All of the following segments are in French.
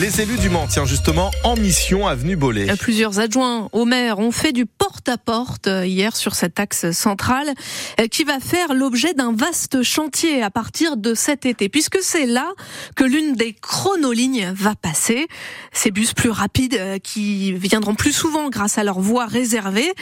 Les élus du Mans, tiens justement, en mission avenue Bollé. Plusieurs adjoints au maire ont fait du porte-à-porte euh, hier sur cet axe central euh, qui va faire l'objet d'un vaste chantier à partir de cet été, puisque c'est là que l'une des chronolignes va passer. Ces bus plus rapides euh, qui viendront plus souvent grâce à leur voie réservée.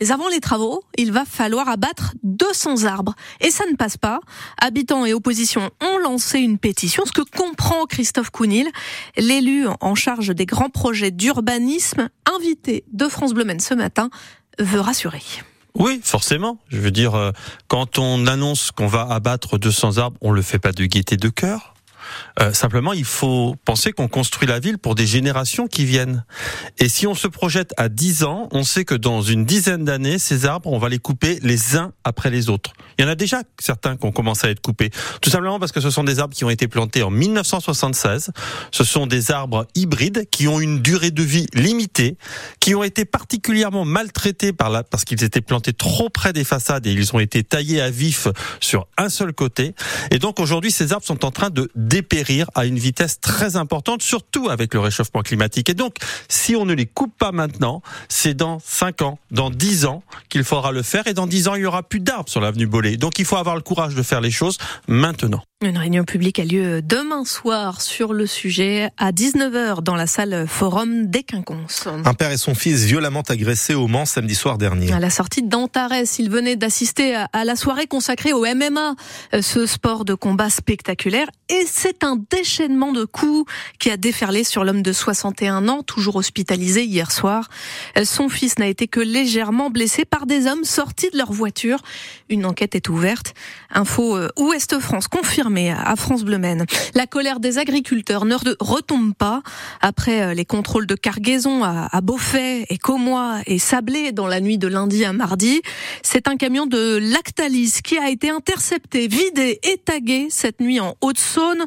Mais avant les travaux, il va falloir abattre 200 arbres. Et ça ne passe pas. Habitants et opposition ont lancé une pétition, ce que comprend Christophe Counil. L'élu en charge des grands projets d'urbanisme, invité de France Bleu ce matin, veut rassurer. Oui, forcément. Je veux dire, euh, quand on annonce qu'on va abattre 200 arbres, on le fait pas de gaieté de cœur. Euh, simplement, il faut penser qu'on construit la ville pour des générations qui viennent. Et si on se projette à 10 ans, on sait que dans une dizaine d'années, ces arbres, on va les couper les uns après les autres. Il y en a déjà certains qui ont commencé à être coupés. Tout simplement parce que ce sont des arbres qui ont été plantés en 1976. Ce sont des arbres hybrides qui ont une durée de vie limitée, qui ont été particulièrement maltraités par la, parce qu'ils étaient plantés trop près des façades et ils ont été taillés à vif sur un seul côté. Et donc aujourd'hui, ces arbres sont en train de dépérir à une vitesse très importante, surtout avec le réchauffement climatique. Et donc, si on ne les coupe pas maintenant, c'est dans 5 ans, dans 10 ans qu'il faudra le faire. Et dans 10 ans, il y aura plus d'arbres sur l'avenue Bollé. Donc, il faut avoir le courage de faire les choses maintenant. Une réunion publique a lieu demain soir sur le sujet à 19h dans la salle Forum des Quinconces. Un père et son fils violemment agressés au Mans samedi soir dernier. À la sortie d'Antares, il venait d'assister à la soirée consacrée au MMA, ce sport de combat spectaculaire. Et c'est un déchaînement de coups qui a déferlé sur l'homme de 61 ans, toujours hospitalisé hier soir. Son fils n'a été que légèrement blessé par des hommes sortis de leur voiture. Une enquête est ouverte. Info euh, Ouest France confirme à France Bleu La colère des agriculteurs ne retombe pas après euh, les contrôles de cargaison à Beaufait et Comois et Sablé dans la nuit de lundi à mardi. C'est un camion de Lactalis qui a été intercepté, vidé et tagué cette nuit en Haute-Saône.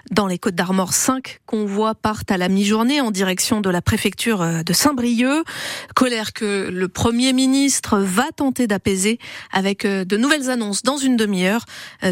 Dans les Côtes d'Armor, cinq convois partent à la mi-journée en direction de la préfecture euh, de Saint-Brieuc. Colère que le Premier ministre va tenter d'apaiser avec euh, de nouvelles annonces dans une demi-heure,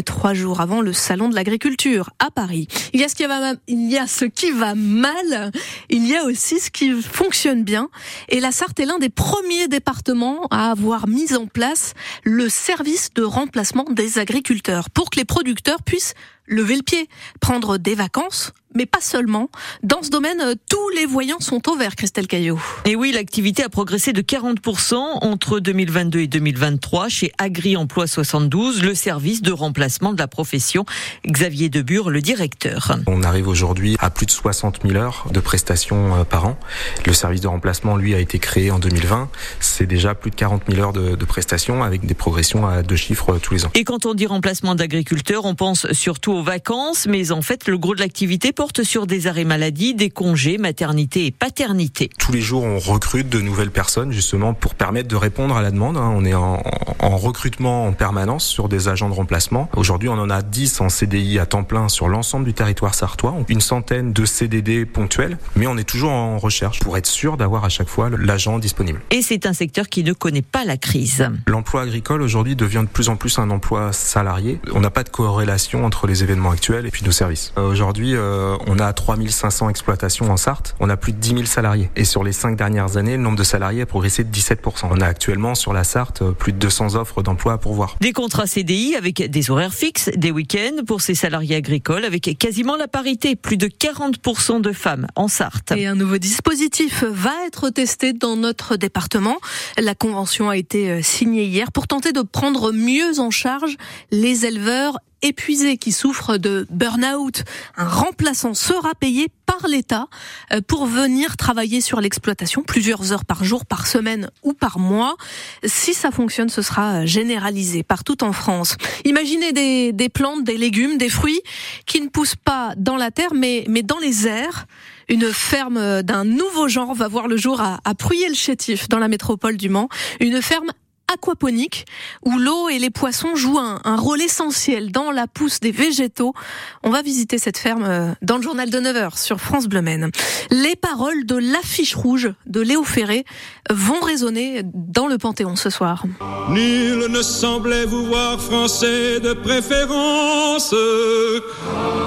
trois jours avant le salon de l'agriculture à Paris. Il y a ce qui va, il y a ce qui va mal, il y a aussi ce qui fonctionne bien. Et la Sarthe est l'un des premiers départements à avoir mis en place le service de remplacement des agriculteurs pour que les producteurs puissent lever le pied, prendre des vacances mais pas seulement. Dans ce domaine, euh, tous les voyants sont au vert, Christelle Caillot. Et oui, l'activité a progressé de 40% entre 2022 et 2023 chez Agri Emploi 72, le service de remplacement de la profession. Xavier Debure, le directeur. On arrive aujourd'hui à plus de 60 000 heures de prestations euh, par an. Le service de remplacement, lui, a été créé en 2020. C'est déjà plus de 40 000 heures de, de prestations avec des progressions à deux chiffres euh, tous les ans. Et quand on dit remplacement d'agriculteurs, on pense surtout aux vacances, mais en fait, le gros de l'activité porte sur des arrêts maladie, des congés, maternité et paternité. Tous les jours, on recrute de nouvelles personnes justement pour permettre de répondre à la demande. Hein. On est en, en recrutement en permanence sur des agents de remplacement. Aujourd'hui, on en a 10 en CDI à temps plein sur l'ensemble du territoire sartois, une centaine de CDD ponctuels, mais on est toujours en recherche pour être sûr d'avoir à chaque fois l'agent disponible. Et c'est un secteur qui ne connaît pas la crise. L'emploi agricole aujourd'hui devient de plus en plus un emploi salarié. On n'a pas de corrélation entre les événements actuels et puis nos services. Euh, aujourd'hui, euh, euh, on a 3500 exploitations en Sarthe, on a plus de 10 000 salariés. Et sur les cinq dernières années, le nombre de salariés a progressé de 17%. On a actuellement sur la Sarthe euh, plus de 200 offres d'emploi pour voir. Des contrats CDI avec des horaires fixes, des week-ends pour ces salariés agricoles avec quasiment la parité, plus de 40% de femmes en Sarthe. Et un nouveau dispositif va être testé dans notre département. La convention a été euh, signée hier pour tenter de prendre mieux en charge les éleveurs épuisés qui souffrent de burn-out, un remplaçant sera payé par l'État euh, pour venir travailler sur l'exploitation plusieurs heures par jour, par semaine ou par mois. Si ça fonctionne, ce sera généralisé partout en France. Imaginez des, des plantes, des légumes, des fruits qui ne poussent pas dans la terre mais, mais dans les airs. Une ferme d'un nouveau genre va voir le jour à, à le chétif dans la métropole du Mans. Une ferme aquaponique où l'eau et les poissons jouent un, un, rôle essentiel dans la pousse des végétaux. On va visiter cette ferme euh, dans le journal de 9h sur France Bleu Maine. Les paroles de l'affiche rouge de Léo Ferré vont résonner dans le Panthéon ce soir. Nul ne semblait vous voir français de préférence.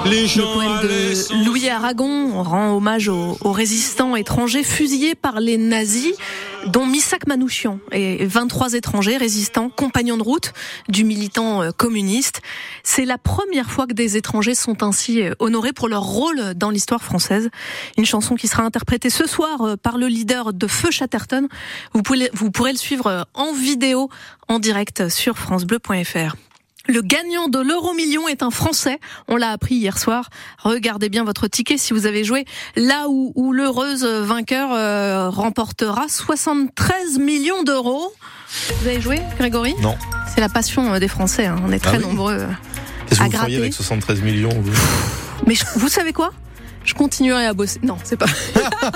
Les gens le poème de Louis Aragon rend hommage aux, aux résistants étrangers fusillés par les nazis dont Missak Manouchian et 23 étrangers résistants, compagnons de route du militant euh, communiste. C'est la première fois que des étrangers sont ainsi euh, honorés pour leur rôle dans l'histoire française. Une chanson qui sera interprétée ce soir euh, par le leader de Feu Chatterton. Vous, vous pourrez le suivre en vidéo, en direct sur francebleu.fr. Le gagnant de l'euro million est un Français. On l'a appris hier soir. Regardez bien votre ticket si vous avez joué. Là où, où l'heureuse vainqueur euh, remportera 73 millions d'euros. Vous avez joué, Grégory? Non. C'est la passion des Français. Hein. On est très ah oui nombreux Qu'est-ce que vous feriez avec 73 millions vous? Mais je- vous savez quoi? Je continuerai à bosser. Non, c'est pas.